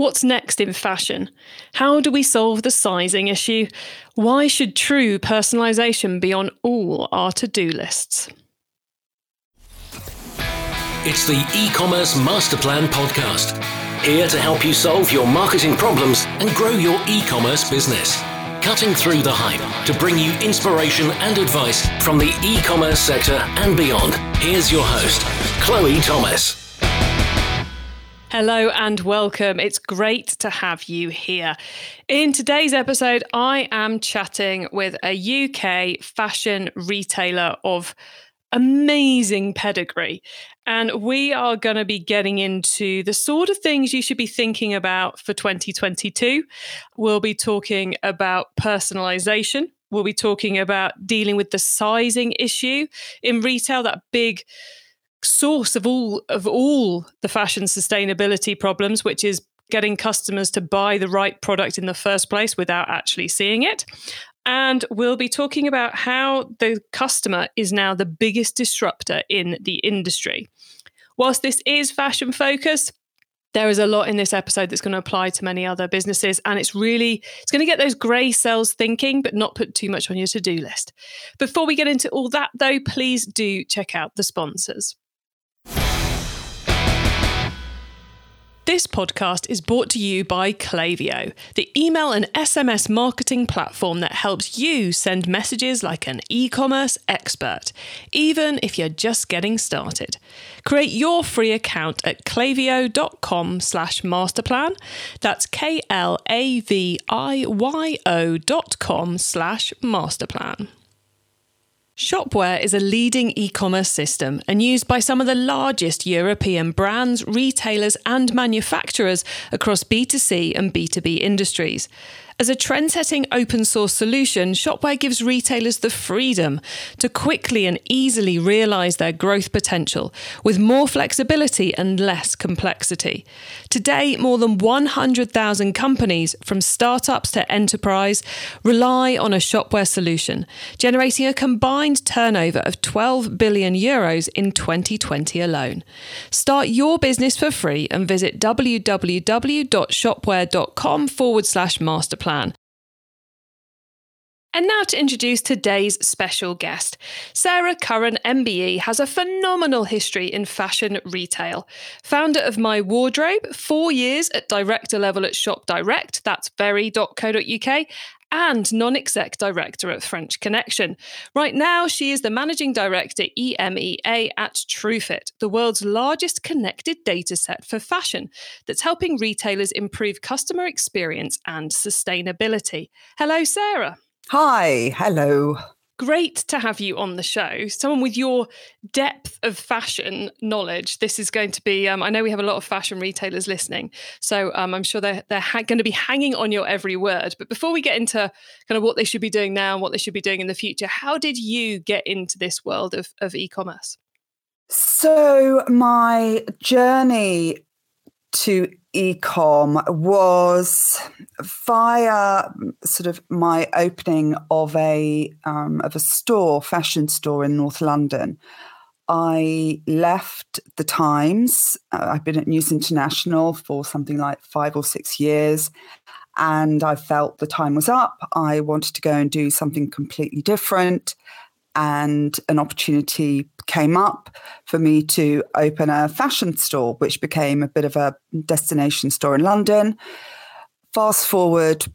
What's next in fashion? How do we solve the sizing issue? Why should true personalisation be on all our to do lists? It's the e commerce master plan podcast. Here to help you solve your marketing problems and grow your e commerce business. Cutting through the hype to bring you inspiration and advice from the e commerce sector and beyond. Here's your host, Chloe Thomas. Hello and welcome. It's great to have you here. In today's episode, I am chatting with a UK fashion retailer of amazing pedigree. And we are going to be getting into the sort of things you should be thinking about for 2022. We'll be talking about personalization. We'll be talking about dealing with the sizing issue in retail, that big source of all of all the fashion sustainability problems, which is getting customers to buy the right product in the first place without actually seeing it. And we'll be talking about how the customer is now the biggest disruptor in the industry. Whilst this is fashion focused, there is a lot in this episode that's going to apply to many other businesses and it's really it's going to get those grey cells thinking but not put too much on your to-do list before we get into all that though please do check out the sponsors This podcast is brought to you by Klaviyo, the email and SMS marketing platform that helps you send messages like an e commerce expert, even if you're just getting started. Create your free account at klaviyo.com slash masterplan. That's K L A V I Y O dot com slash masterplan. Shopware is a leading e commerce system and used by some of the largest European brands, retailers, and manufacturers across B2C and B2B industries. As a trend setting open source solution, Shopware gives retailers the freedom to quickly and easily realize their growth potential with more flexibility and less complexity. Today, more than 100,000 companies, from startups to enterprise, rely on a Shopware solution, generating a combined turnover of 12 billion euros in 2020 alone. Start your business for free and visit www.shopware.com forward slash masterplan plan. And now to introduce today's special guest. Sarah Curran, MBE, has a phenomenal history in fashion retail. Founder of MyWardrobe, four years at director level at Shop Direct, that's very.co.uk, and non exec director at French Connection. Right now, she is the managing director EMEA at TrueFit, the world's largest connected data set for fashion that's helping retailers improve customer experience and sustainability. Hello, Sarah. Hi, hello great to have you on the show. Someone with your depth of fashion knowledge. This is going to be. Um, I know we have a lot of fashion retailers listening, so um, I'm sure they're they're ha- going to be hanging on your every word. But before we get into kind of what they should be doing now and what they should be doing in the future, how did you get into this world of of e-commerce? So my journey to ecom was via sort of my opening of a um, of a store, fashion store in North London. I left the Times. Uh, I've been at News International for something like five or six years, and I felt the time was up. I wanted to go and do something completely different, and an opportunity came up for me to open a fashion store, which became a bit of a destination store in London. Fast forward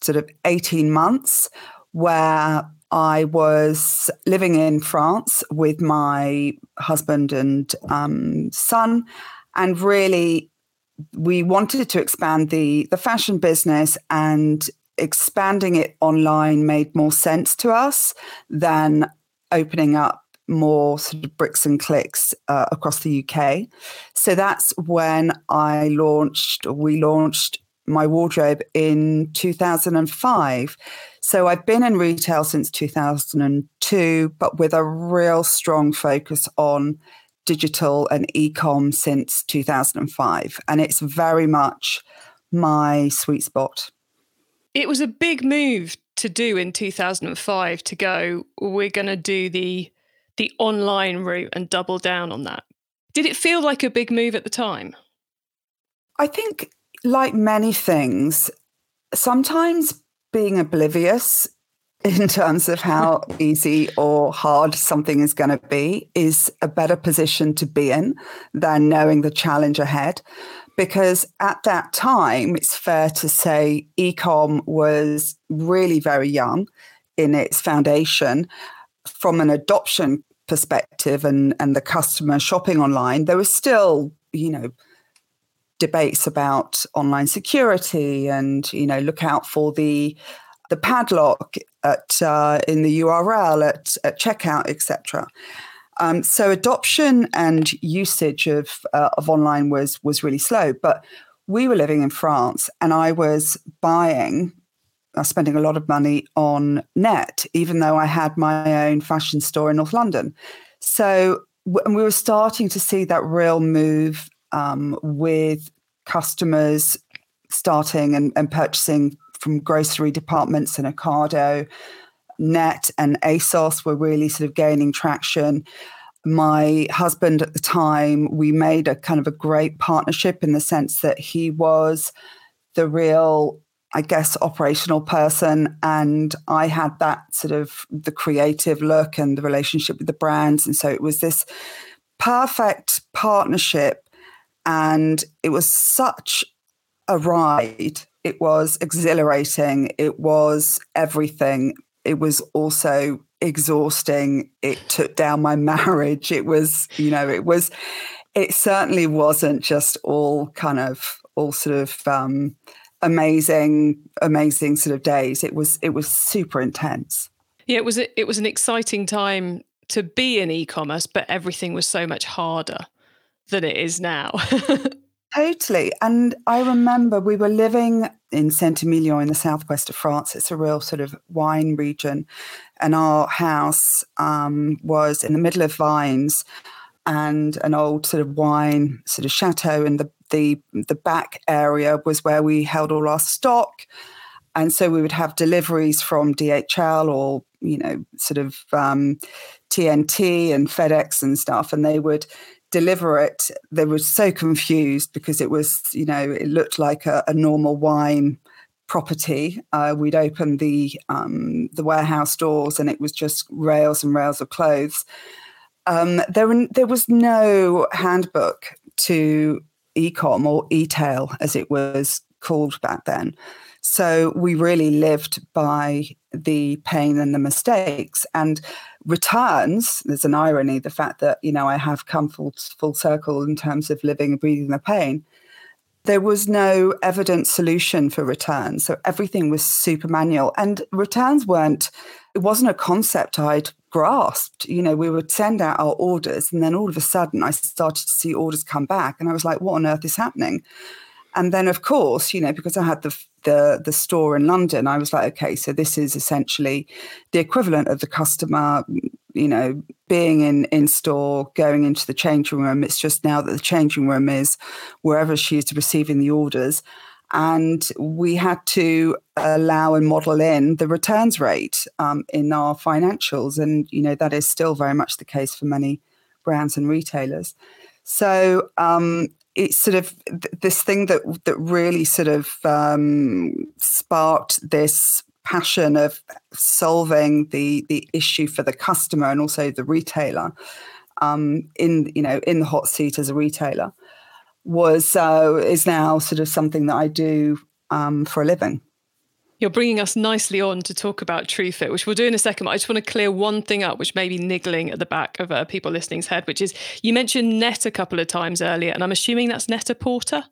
sort of 18 months, where I was living in France with my husband and um, son, and really we wanted to expand the the fashion business and expanding it online made more sense to us than opening up more sort of bricks and clicks uh, across the UK. So that's when I launched, we launched MyWardrobe in 2005. So I've been in retail since 2002, but with a real strong focus on digital and e-com since 2005 and it's very much my sweet spot. It was a big move to do in 2005 to go we're going to do the the online route and double down on that. Did it feel like a big move at the time? I think like many things, sometimes being oblivious in terms of how easy or hard something is going to be is a better position to be in than knowing the challenge ahead. Because at that time, it's fair to say ecom was really very young in its foundation. From an adoption perspective and, and the customer shopping online, there was still, you know, debates about online security and you know look out for the the padlock at uh, in the URL at, at checkout, etc. Um, so adoption and usage of uh, of online was was really slow. But we were living in France, and I was buying, uh, spending a lot of money on net, even though I had my own fashion store in North London. So w- we were starting to see that real move um, with customers starting and, and purchasing from grocery departments and Ocado, Net and ASOS were really sort of gaining traction. My husband at the time, we made a kind of a great partnership in the sense that he was the real, I guess, operational person. And I had that sort of the creative look and the relationship with the brands. And so it was this perfect partnership. And it was such a ride it was exhilarating. It was everything. It was also exhausting. It took down my marriage. It was, you know, it was, it certainly wasn't just all kind of, all sort of, um, amazing amazing sort of days it was it was super intense yeah it was a, it was an exciting time to be in e-commerce but everything was so much harder than it is now Totally. And I remember we were living in Saint-Emilion in the southwest of France. It's a real sort of wine region. And our house um, was in the middle of vines and an old sort of wine sort of chateau. And the, the, the back area was where we held all our stock. And so we would have deliveries from DHL or, you know, sort of um, TNT and FedEx and stuff. And they would deliver it, they were so confused because it was, you know, it looked like a, a normal wine property. Uh, we'd opened the um, the warehouse doors, and it was just rails and rails of clothes. Um, there, were, there was no handbook to ecom or e-tail, as it was called back then. So we really lived by the pain and the mistakes. And returns, there's an irony, the fact that, you know, I have come full, full circle in terms of living and breathing the pain. There was no evident solution for returns. So everything was super manual. And returns weren't, it wasn't a concept I'd grasped. You know, we would send out our orders, and then all of a sudden I started to see orders come back. And I was like, what on earth is happening? And then, of course, you know, because I had the the the store in London, I was like, okay, so this is essentially the equivalent of the customer, you know, being in in store, going into the changing room. It's just now that the changing room is wherever she is receiving the orders. And we had to allow and model in the returns rate um, in our financials. And, you know, that is still very much the case for many brands and retailers. So um, it's sort of this thing that that really sort of um, sparked this passion of solving the the issue for the customer and also the retailer um, in you know in the hot seat as a retailer was uh, is now sort of something that I do um, for a living. You're bringing us nicely on to talk about TrueFit, which we'll do in a second. But I just want to clear one thing up, which may be niggling at the back of uh, people listening's head, which is you mentioned Net a couple of times earlier, and I'm assuming that's Net-a-Porter.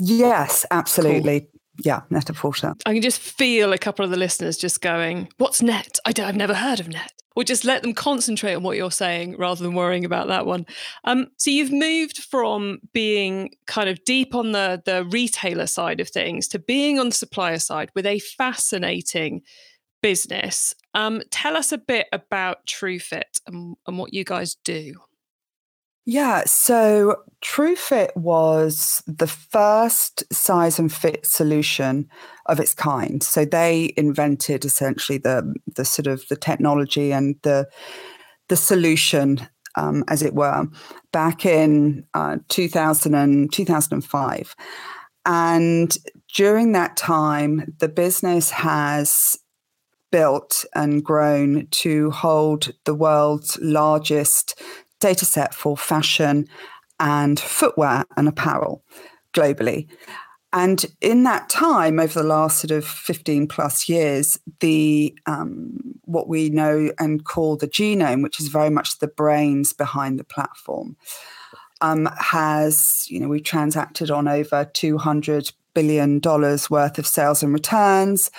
Yes, absolutely. Cool. Yeah, Net-a-Porter. I can just feel a couple of the listeners just going, "What's Net? I have never heard of Net." or just let them concentrate on what you're saying rather than worrying about that one. Um, so you've moved from being kind of deep on the the retailer side of things to being on the supplier side with a fascinating business. Um, tell us a bit about TrueFit and, and what you guys do. Yeah, so TrueFit was the first size and fit solution of its kind. So they invented essentially the the sort of the technology and the the solution, um, as it were, back in uh, 2000 and 2005. And during that time, the business has built and grown to hold the world's largest data set for fashion and footwear and apparel globally. And in that time, over the last sort of 15 plus years, the um, what we know and call the genome, which is very much the brains behind the platform, um, has, you know, we've transacted on over $200 billion worth of sales and returns.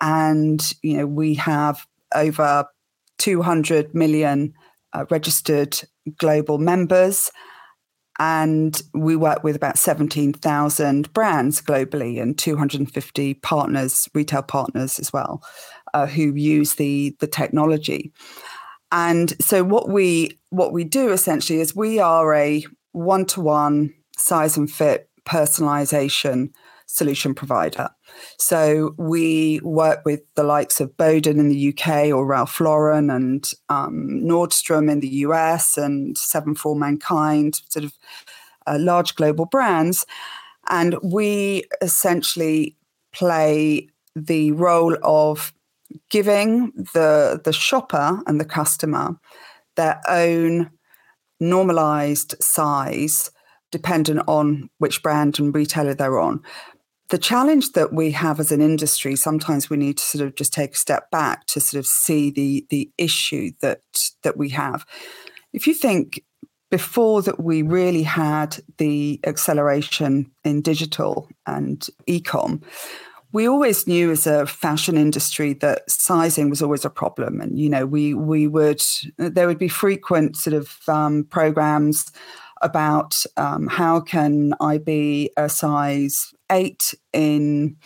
And, you know, we have over 200 million uh, registered global members. And we work with about 17,000 brands globally and 250 partners, retail partners as well, uh, who use the, the technology. And so what we what we do essentially is we are a one-to-one size and fit personalization solution provider. So we work with the likes of Boden in the UK or Ralph Lauren and um, Nordstrom in the US and Seven for Mankind, sort of uh, large global brands. And we essentially play the role of giving the, the shopper and the customer their own normalized size dependent on which brand and retailer they're on. The challenge that we have as an industry, sometimes we need to sort of just take a step back to sort of see the the issue that that we have. If you think before that we really had the acceleration in digital and e-com, we always knew as a fashion industry that sizing was always a problem and you know we we would there would be frequent sort of um, programs about um, how can i be a size 8 in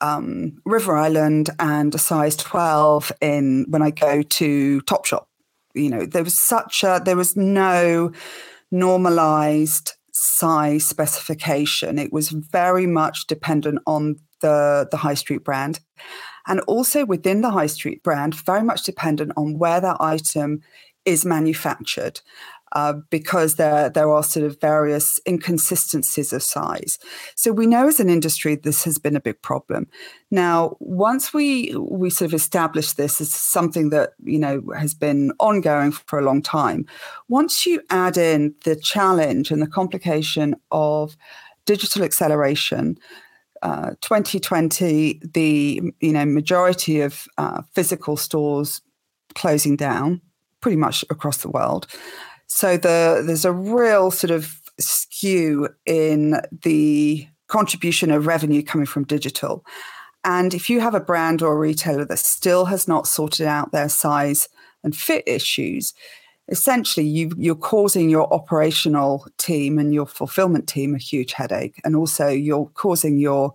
um, river island and a size 12 in when i go to topshop you know there was such a there was no normalized size specification it was very much dependent on the, the high street brand. And also within the high street brand, very much dependent on where that item is manufactured. Uh, because there there are sort of various inconsistencies of size. So we know as an industry this has been a big problem. Now, once we we sort of established this as something that you know has been ongoing for a long time, once you add in the challenge and the complication of digital acceleration, 2020, uh, the you know majority of uh, physical stores closing down pretty much across the world. So the there's a real sort of skew in the contribution of revenue coming from digital. And if you have a brand or a retailer that still has not sorted out their size and fit issues, essentially you, you're causing your operational team and your fulfillment team a huge headache. And also you're causing your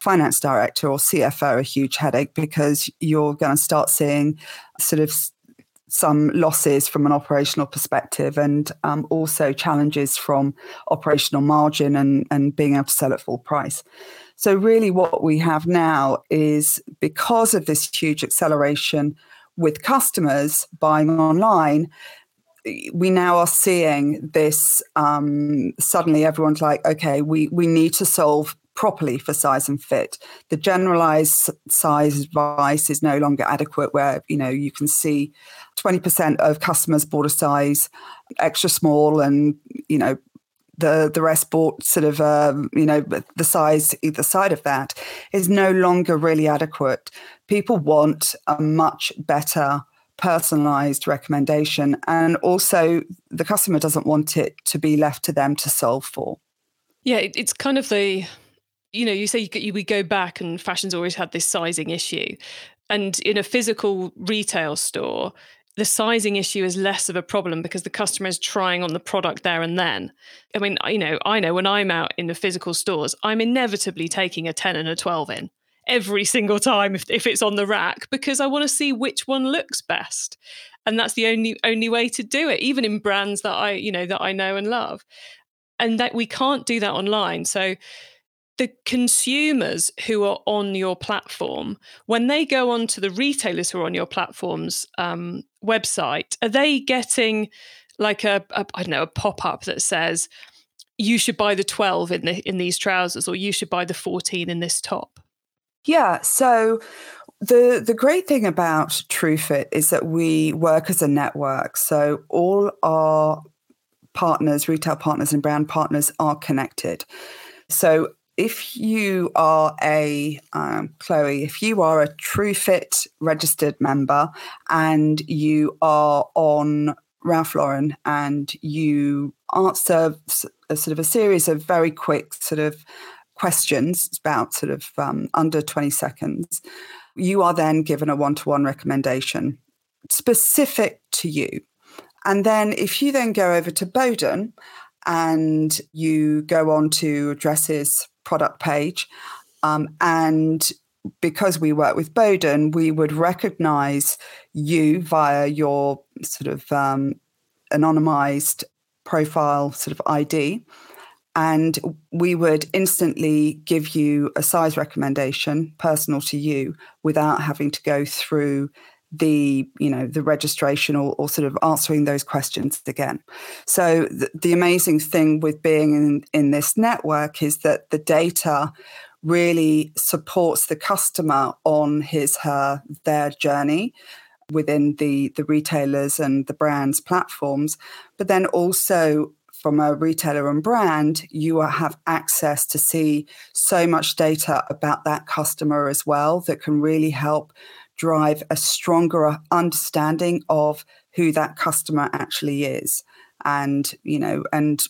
finance director or CFO a huge headache because you're going to start seeing sort of some losses from an operational perspective and um, also challenges from operational margin and, and being able to sell at full price. So, really, what we have now is because of this huge acceleration with customers buying online, we now are seeing this um, suddenly everyone's like okay we we need to solve properly for size and fit the generalized size advice is no longer adequate where you know you can see 20% of customers bought a size extra small and you know the the rest bought sort of um, you know the size either side of that is no longer really adequate people want a much better personalized recommendation. And also, the customer doesn't want it to be left to them to solve for. Yeah, it's kind of the, you know, you say you, we go back and fashion's always had this sizing issue. And in a physical retail store, the sizing issue is less of a problem because the customer is trying on the product there and then. I mean, you know, I know when I'm out in the physical stores, I'm inevitably taking a 10 and a 12 in every single time if, if it's on the rack because I want to see which one looks best. And that's the only only way to do it, even in brands that I, you know, that I know and love. And that we can't do that online. So the consumers who are on your platform, when they go on to the retailers who are on your platform's um, website, are they getting like a, a I don't know a pop up that says you should buy the 12 in the in these trousers or you should buy the 14 in this top yeah so the the great thing about TrueFit is that we work as a network. So all our partners retail partners and brand partners are connected. So if you are a um, Chloe, if you are a TrueFit registered member and you are on Ralph Lauren and you answer a sort of a series of very quick sort of questions about sort of um, under 20 seconds, you are then given a one to one recommendation specific to you. And then if you then go over to Boden and you go on to Dresses product page um, and because we work with Boden, we would recognize you via your sort of um, anonymized profile sort of ID. And we would instantly give you a size recommendation personal to you without having to go through the you know the registration or, or sort of answering those questions again. So the, the amazing thing with being in, in this network is that the data really supports the customer on his her their journey within the the retailers and the brands platforms. But then also from a retailer and brand you have access to see so much data about that customer as well that can really help drive a stronger understanding of who that customer actually is and you know and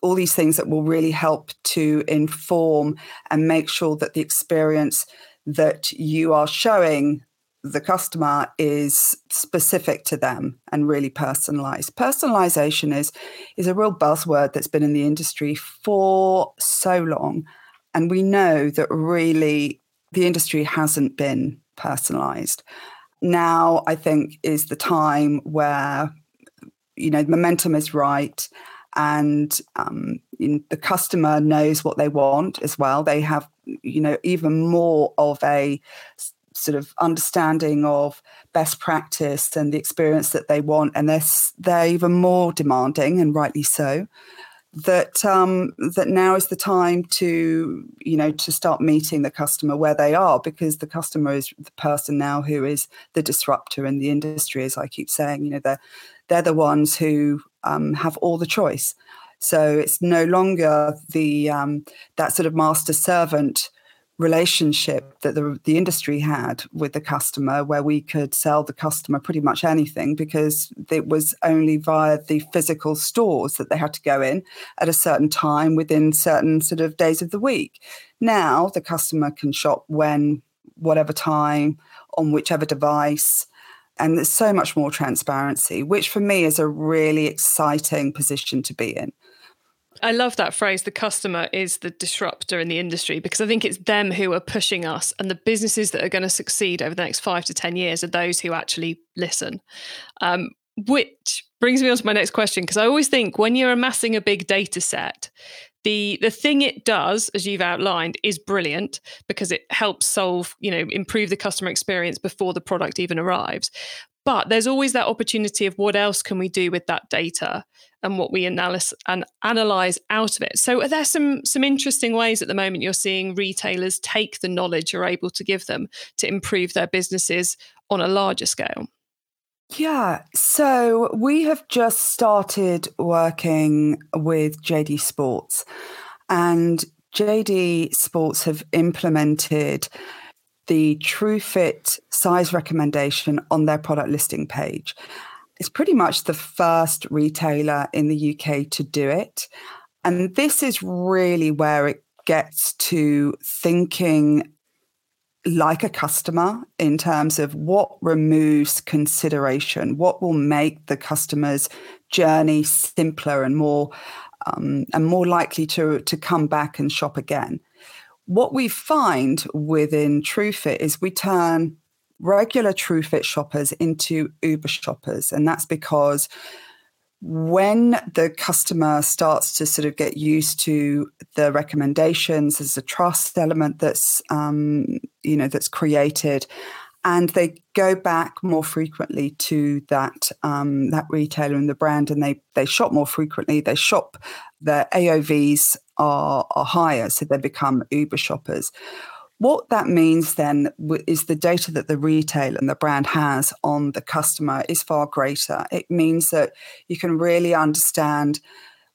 all these things that will really help to inform and make sure that the experience that you are showing the customer is specific to them and really personalized. Personalization is is a real buzzword that's been in the industry for so long and we know that really the industry hasn't been personalized. Now I think is the time where you know momentum is right and um, the customer knows what they want as well. They have, you know, even more of a sort of understanding of best practice and the experience that they want, and they're they're even more demanding, and rightly so. That um, that now is the time to you know to start meeting the customer where they are because the customer is the person now who is the disruptor in the industry, as I keep saying. You know they're they're the ones who um, have all the choice. So it's no longer the um, that sort of master servant relationship that the, the industry had with the customer, where we could sell the customer pretty much anything because it was only via the physical stores that they had to go in at a certain time within certain sort of days of the week. Now the customer can shop when, whatever time, on whichever device and there's so much more transparency, which for me is a really exciting position to be in. I love that phrase. The customer is the disruptor in the industry because I think it's them who are pushing us, and the businesses that are going to succeed over the next five to 10 years are those who actually listen. Um, which brings me on to my next question because I always think when you're amassing a big data set, the the thing it does as you've outlined is brilliant because it helps solve you know improve the customer experience before the product even arrives but there's always that opportunity of what else can we do with that data and what we analyze and analyze out of it so are there some some interesting ways at the moment you're seeing retailers take the knowledge you're able to give them to improve their businesses on a larger scale yeah, so we have just started working with JD Sports, and JD Sports have implemented the TrueFit size recommendation on their product listing page. It's pretty much the first retailer in the UK to do it. And this is really where it gets to thinking like a customer in terms of what removes consideration, what will make the customer's journey simpler and more um, and more likely to to come back and shop again. What we find within TrueFit is we turn regular TrueFit shoppers into Uber shoppers, and that's because when the customer starts to sort of get used to the recommendations there's a trust element that's um, you know that's created and they go back more frequently to that um, that retailer and the brand and they they shop more frequently they shop their AOVs are, are higher, so they become Uber shoppers. What that means then is the data that the retailer and the brand has on the customer is far greater. It means that you can really understand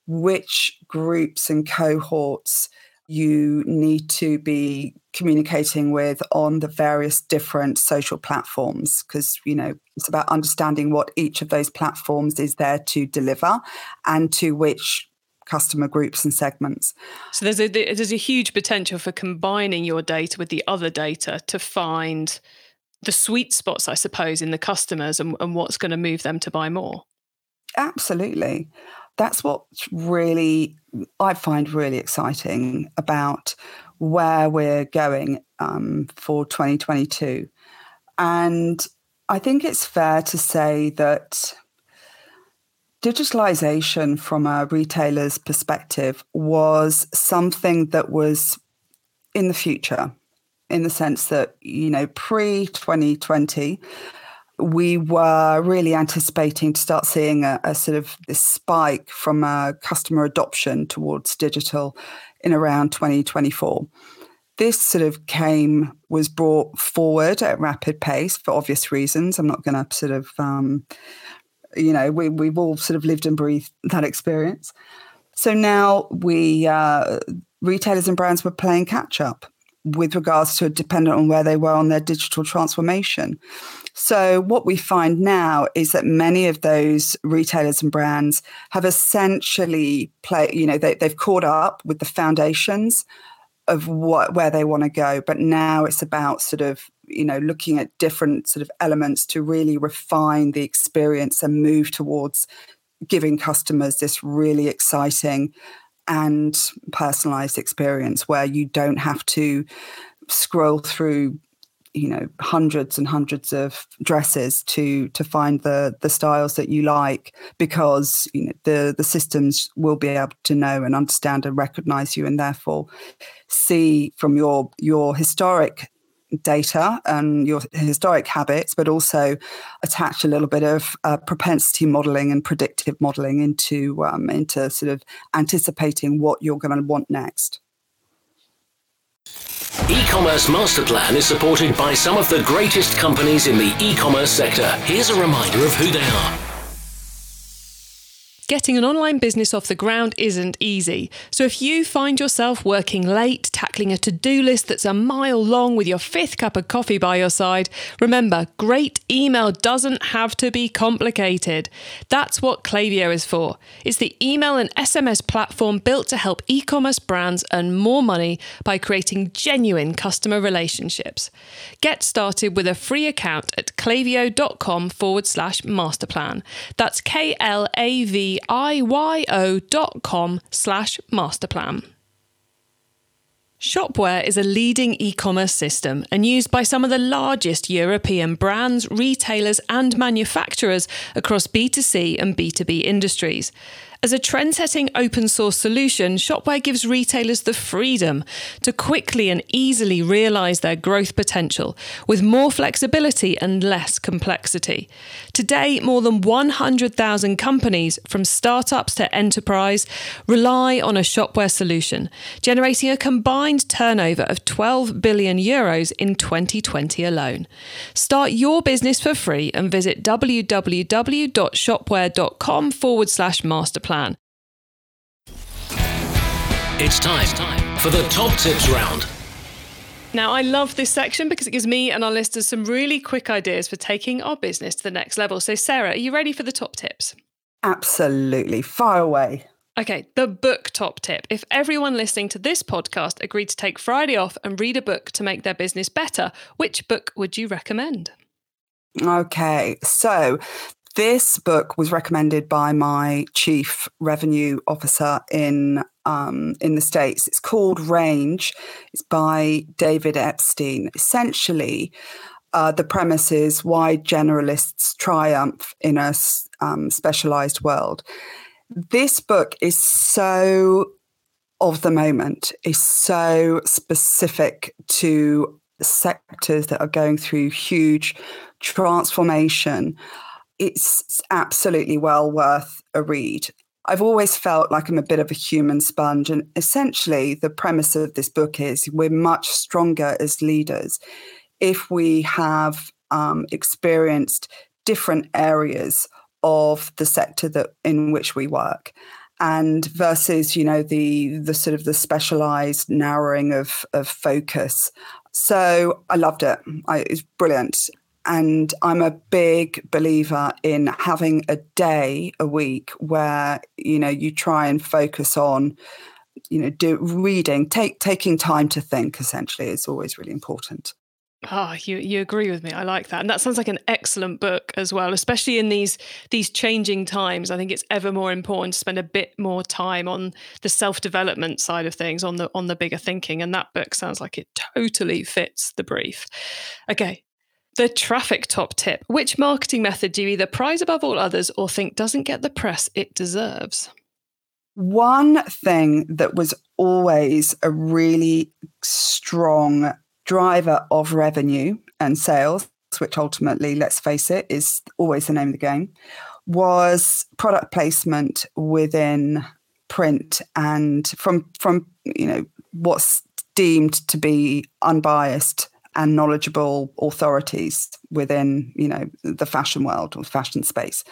which groups and cohorts you need to be communicating with on the various different social platforms because you know it's about understanding what each of those platforms is there to deliver and to which customer groups and segments. So there's a there's a huge potential for combining your data with the other data to find the sweet spots, I suppose, in the customers and, and what's going to move them to buy more. Absolutely. That's what really I find really exciting about where we're going um, for 2022. And I think it's fair to say that digitalization from a retailer's perspective was something that was in the future in the sense that you know pre 2020 we were really anticipating to start seeing a, a, sort of this spike from a customer adoption towards digital in around 2024 this sort of came was brought forward at rapid pace for obvious reasons. I'm not going to sort of um, you know, we, we've all sort of lived and breathed that experience. So now we, uh, retailers and brands were playing catch up with regards to dependent on where they were on their digital transformation. So what we find now is that many of those retailers and brands have essentially play, you know, they, they've caught up with the foundations of what where they want to go. But now it's about sort of you know looking at different sort of elements to really refine the experience and move towards giving customers this really exciting and personalized experience where you don't have to scroll through you know hundreds and hundreds of dresses to to find the the styles that you like because you know the the systems will be able to know and understand and recognize you and therefore see from your your historic data and your historic habits, but also attach a little bit of uh, propensity modeling and predictive modeling into um, into sort of anticipating what you're going to want next. E-commerce master plan is supported by some of the greatest companies in the e-commerce sector. Here's a reminder of who they are. Getting an online business off the ground isn't easy. So if you find yourself working late, tackling a to do list that's a mile long with your fifth cup of coffee by your side, remember, great email doesn't have to be complicated. That's what Klaviyo is for. It's the email and SMS platform built to help e commerce brands earn more money by creating genuine customer relationships. Get started with a free account at klaviyo.com forward slash masterplan. That's K L A V com slash masterplan. Shopware is a leading e commerce system and used by some of the largest European brands, retailers, and manufacturers across B2C and B2B industries. As a trend setting open source solution, Shopware gives retailers the freedom to quickly and easily realize their growth potential with more flexibility and less complexity. Today, more than 100,000 companies, from startups to enterprise, rely on a Shopware solution, generating a combined turnover of 12 billion euros in 2020 alone. Start your business for free and visit www.shopware.com forward slash masterplan plan. It's time for the top tips round. Now, I love this section because it gives me and our listeners some really quick ideas for taking our business to the next level. So, Sarah, are you ready for the top tips? Absolutely. Fire away. Okay, the book top tip. If everyone listening to this podcast agreed to take Friday off and read a book to make their business better, which book would you recommend? Okay, so this book was recommended by my chief revenue officer in um, in the states. It's called Range. It's by David Epstein. Essentially, uh, the premise is why generalists triumph in a um, specialized world. This book is so of the moment. is so specific to sectors that are going through huge transformation it's absolutely well worth a read. I've always felt like I'm a bit of a human sponge. And essentially, the premise of this book is we're much stronger as leaders if we have um, experienced different areas of the sector that in which we work and versus you know the the sort of the specialized narrowing of of focus so i loved it I, it's brilliant and i'm a big believer in having a day a week where you know you try and focus on you know do reading take taking time to think essentially is always really important Oh, you you agree with me. I like that. And that sounds like an excellent book as well, especially in these these changing times. I think it's ever more important to spend a bit more time on the self-development side of things, on the on the bigger thinking. And that book sounds like it totally fits the brief. Okay. The traffic top tip. Which marketing method do you either prize above all others or think doesn't get the press it deserves? One thing that was always a really strong driver of revenue and sales, which ultimately, let's face it, is always the name of the game, was product placement within print and from from you know what's deemed to be unbiased and knowledgeable authorities within you know the fashion world or fashion space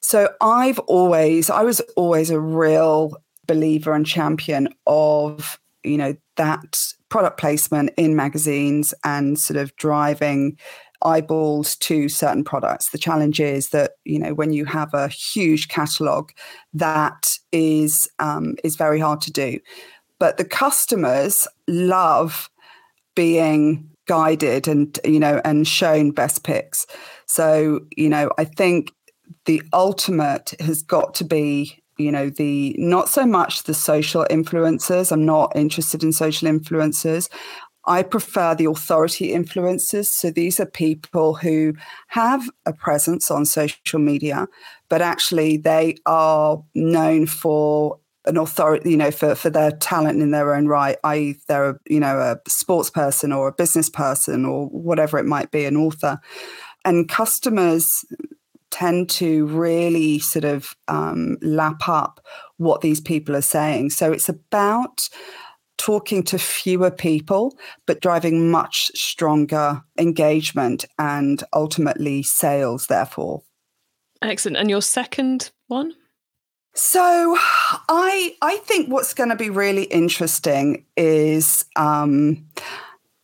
so i've always i was always a real believer and champion of you know that product placement in magazines and sort of driving eyeballs to certain products. The challenge is that you know when you have a huge catalog, that is um, is very hard to do. But the customers love being guided and you know and shown best picks. So you know I think the ultimate has got to be you know the not so much the social influencers. I'm not interested in social influencers. I prefer the authority influencers. So these are people who have a presence on social media but actually they are known for an authority, you know, for, for their talent in their own right, i.e., they're, a, you know, a sports person or a business person or whatever it might be, an author. And customers tend to really sort of um, lap up what these people are saying. So it's about talking to fewer people, but driving much stronger engagement and ultimately sales, therefore. Excellent. And your second one? So I I think what's going to be really interesting is um,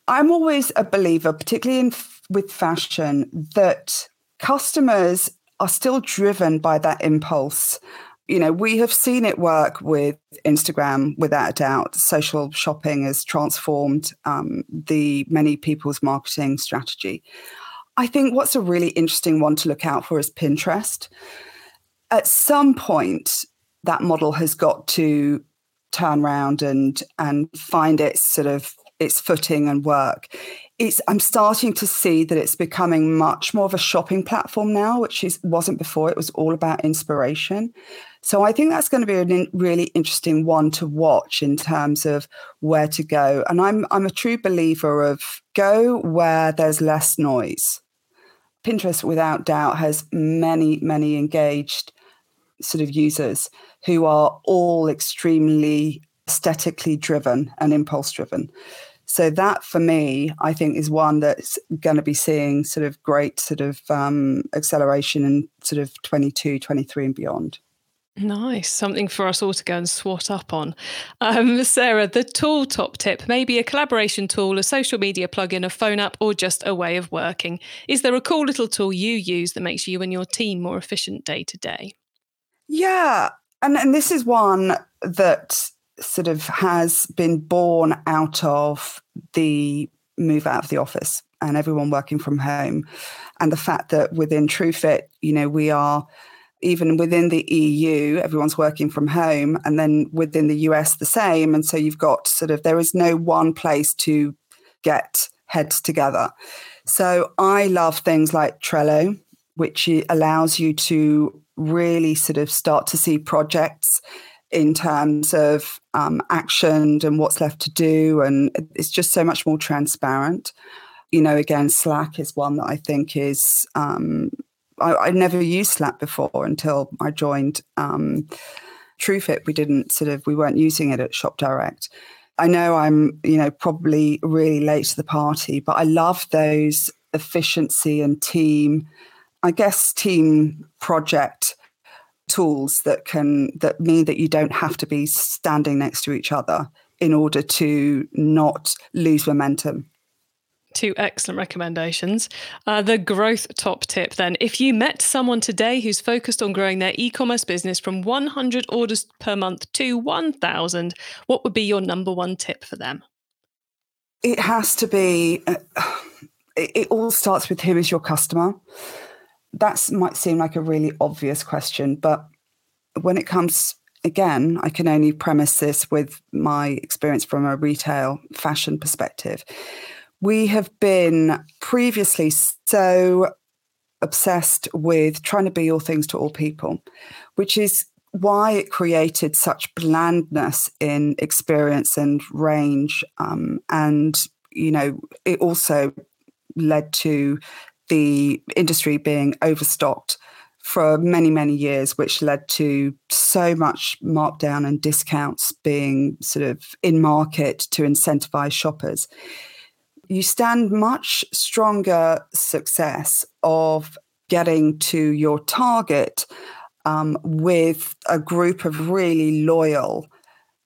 I'm always a believer, particularly in with fashion, that customers are still driven by that impulse. You know, we have seen it work with Instagram without a doubt. Social shopping has transformed um, the many people's marketing strategy. I think what's a really interesting one to look out for is Pinterest. At some point, that model has got to turn around and and find its sort of its footing and work. It's i'm starting to see that it's becoming much more of a shopping platform now which is wasn't before. It was all about inspiration. So i think that's going to be a really interesting one to watch in terms of where to go. And i'm i'm a true believer of go where there's less noise. Pinterest without doubt has many many engaged sort of users who are all extremely aesthetically driven and impulse driven so that for me, I think is one that's going to be seeing sort of great sort of um, acceleration in sort of 22, 23 and beyond. Nice. Something for us all to go and swot up on. Um, Sarah, the tool top tip, maybe a collaboration tool, a social media plugin, a phone app, or just a way of working. Is there a cool little tool you use that makes you and your team more efficient day to day? Yeah. And, and this is one that sort of has been born out of the move out of the office and everyone working from home and the fact that within TrueFit, you know, we are even within the EU, everyone's working from home, and then within the US, the same. And so you've got sort of, there is no one place to get heads together. So I love things like Trello, which allows you to really sort of start to see projects in terms of um, action and what's left to do. And it's just so much more transparent. You know, again, Slack is one that I think is, um, I, I never used Slack before until I joined um, TrueFit. We didn't sort of we weren't using it at Shop Direct. I know I'm you know probably really late to the party, but I love those efficiency and team, I guess team project tools that can that mean that you don't have to be standing next to each other in order to not lose momentum. Two excellent recommendations. Uh, the growth top tip then. If you met someone today who's focused on growing their e commerce business from 100 orders per month to 1,000, what would be your number one tip for them? It has to be, uh, it, it all starts with who is your customer. That might seem like a really obvious question, but when it comes again, I can only premise this with my experience from a retail fashion perspective. We have been previously so obsessed with trying to be all things to all people, which is why it created such blandness in experience and range. Um, and, you know, it also led to the industry being overstocked for many, many years, which led to so much markdown and discounts being sort of in market to incentivize shoppers. You stand much stronger success of getting to your target um, with a group of really loyal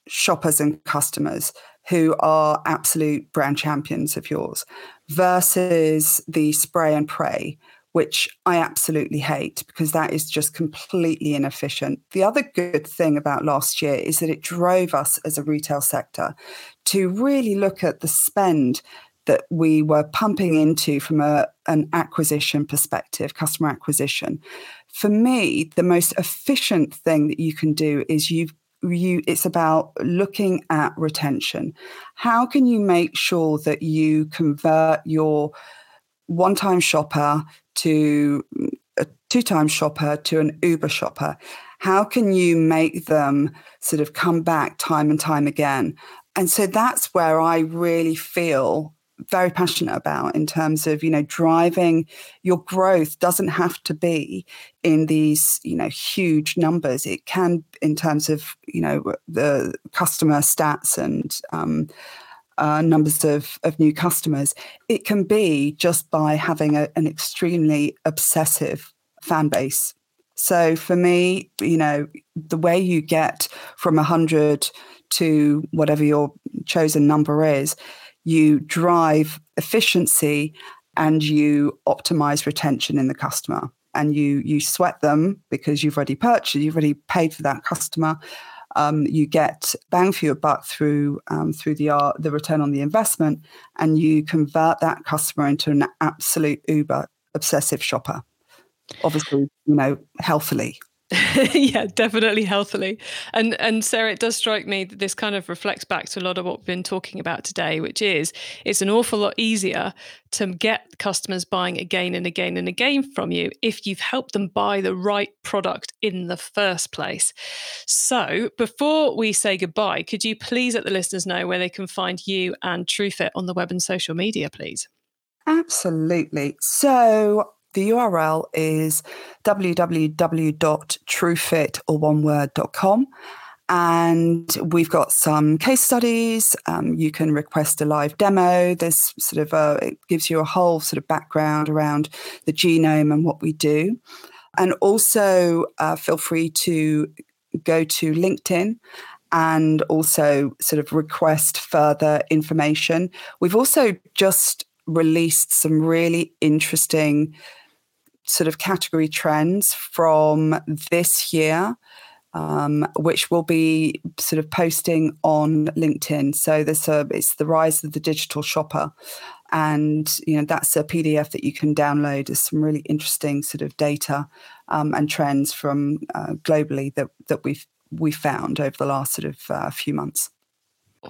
shoppers and customers who are absolute brand champions of yours versus the spray and pray which I absolutely hate because that is just completely inefficient. The other good thing about last year is that it drove us as a retail sector to really look at the spend that we were pumping into from a, an acquisition perspective, customer acquisition. For me, the most efficient thing that you can do is you've you it's about looking at retention. How can you make sure that you convert your one-time shopper to a two time shopper to an Uber shopper? How can you make them sort of come back time and time again? And so that's where I really feel very passionate about in terms of you know driving your growth doesn't have to be in these you know huge numbers it can in terms of you know the customer stats and um, uh, numbers of, of new customers. It can be just by having a, an extremely obsessive fan base. So for me, you know, the way you get from 100 to whatever your chosen number is, you drive efficiency and you optimize retention in the customer and you you sweat them because you've already purchased you've already paid for that customer um, you get bang for your buck through um, through the uh, the return on the investment, and you convert that customer into an absolute uber obsessive shopper. Obviously, you know, healthily. yeah, definitely healthily. And and Sarah, it does strike me that this kind of reflects back to a lot of what we've been talking about today, which is it's an awful lot easier to get customers buying again and again and again from you if you've helped them buy the right product in the first place. So before we say goodbye, could you please let the listeners know where they can find you and TrueFit on the web and social media, please? Absolutely. So the URL is www.truefit or one word.com. And we've got some case studies. Um, you can request a live demo. There's sort of a, it gives you a whole sort of background around the genome and what we do. And also uh, feel free to go to LinkedIn and also sort of request further information. We've also just released some really interesting sort of category trends from this year. Um, which will be sort of posting on LinkedIn. So there's a, it's the rise of the digital shopper, and you know that's a PDF that you can download. There's some really interesting sort of data um, and trends from uh, globally that that we've we found over the last sort of uh, few months.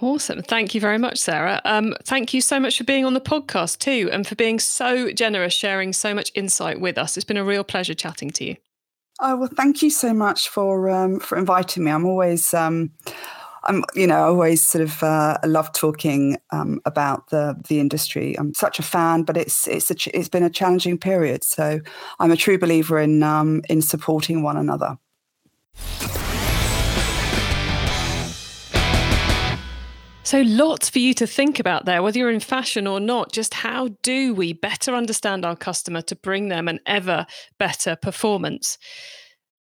Awesome. Thank you very much, Sarah. Um, thank you so much for being on the podcast too and for being so generous, sharing so much insight with us. It's been a real pleasure chatting to you. Oh, well, thank you so much for um, for inviting me. I'm always. Um, I'm, you know, I always sort of uh, love talking um, about the the industry. I'm such a fan, but it's it's a, it's been a challenging period. So I'm a true believer in um, in supporting one another. So, lots for you to think about there, whether you're in fashion or not. Just how do we better understand our customer to bring them an ever better performance?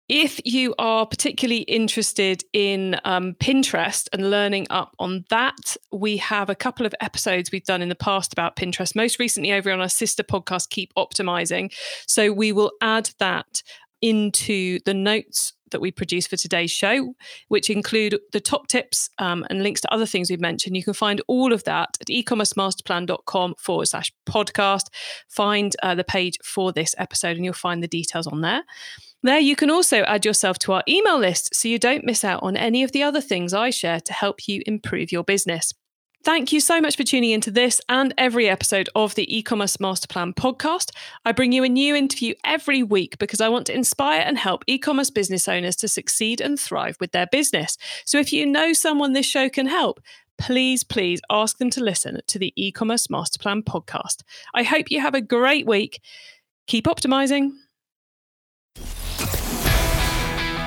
If you are particularly interested in um, Pinterest and learning up on that, we have a couple of episodes we've done in the past about Pinterest, most recently over on our sister podcast, Keep Optimizing. So we will add that into the notes that we produce for today's show, which include the top tips um, and links to other things we've mentioned. You can find all of that at ecommercemasterplan.com forward slash podcast. Find uh, the page for this episode and you'll find the details on there. There, you can also add yourself to our email list so you don't miss out on any of the other things I share to help you improve your business. Thank you so much for tuning into this and every episode of the e-commerce master plan podcast. I bring you a new interview every week because I want to inspire and help e-commerce business owners to succeed and thrive with their business. So if you know someone this show can help, please, please ask them to listen to the e-commerce master plan podcast. I hope you have a great week. Keep optimizing.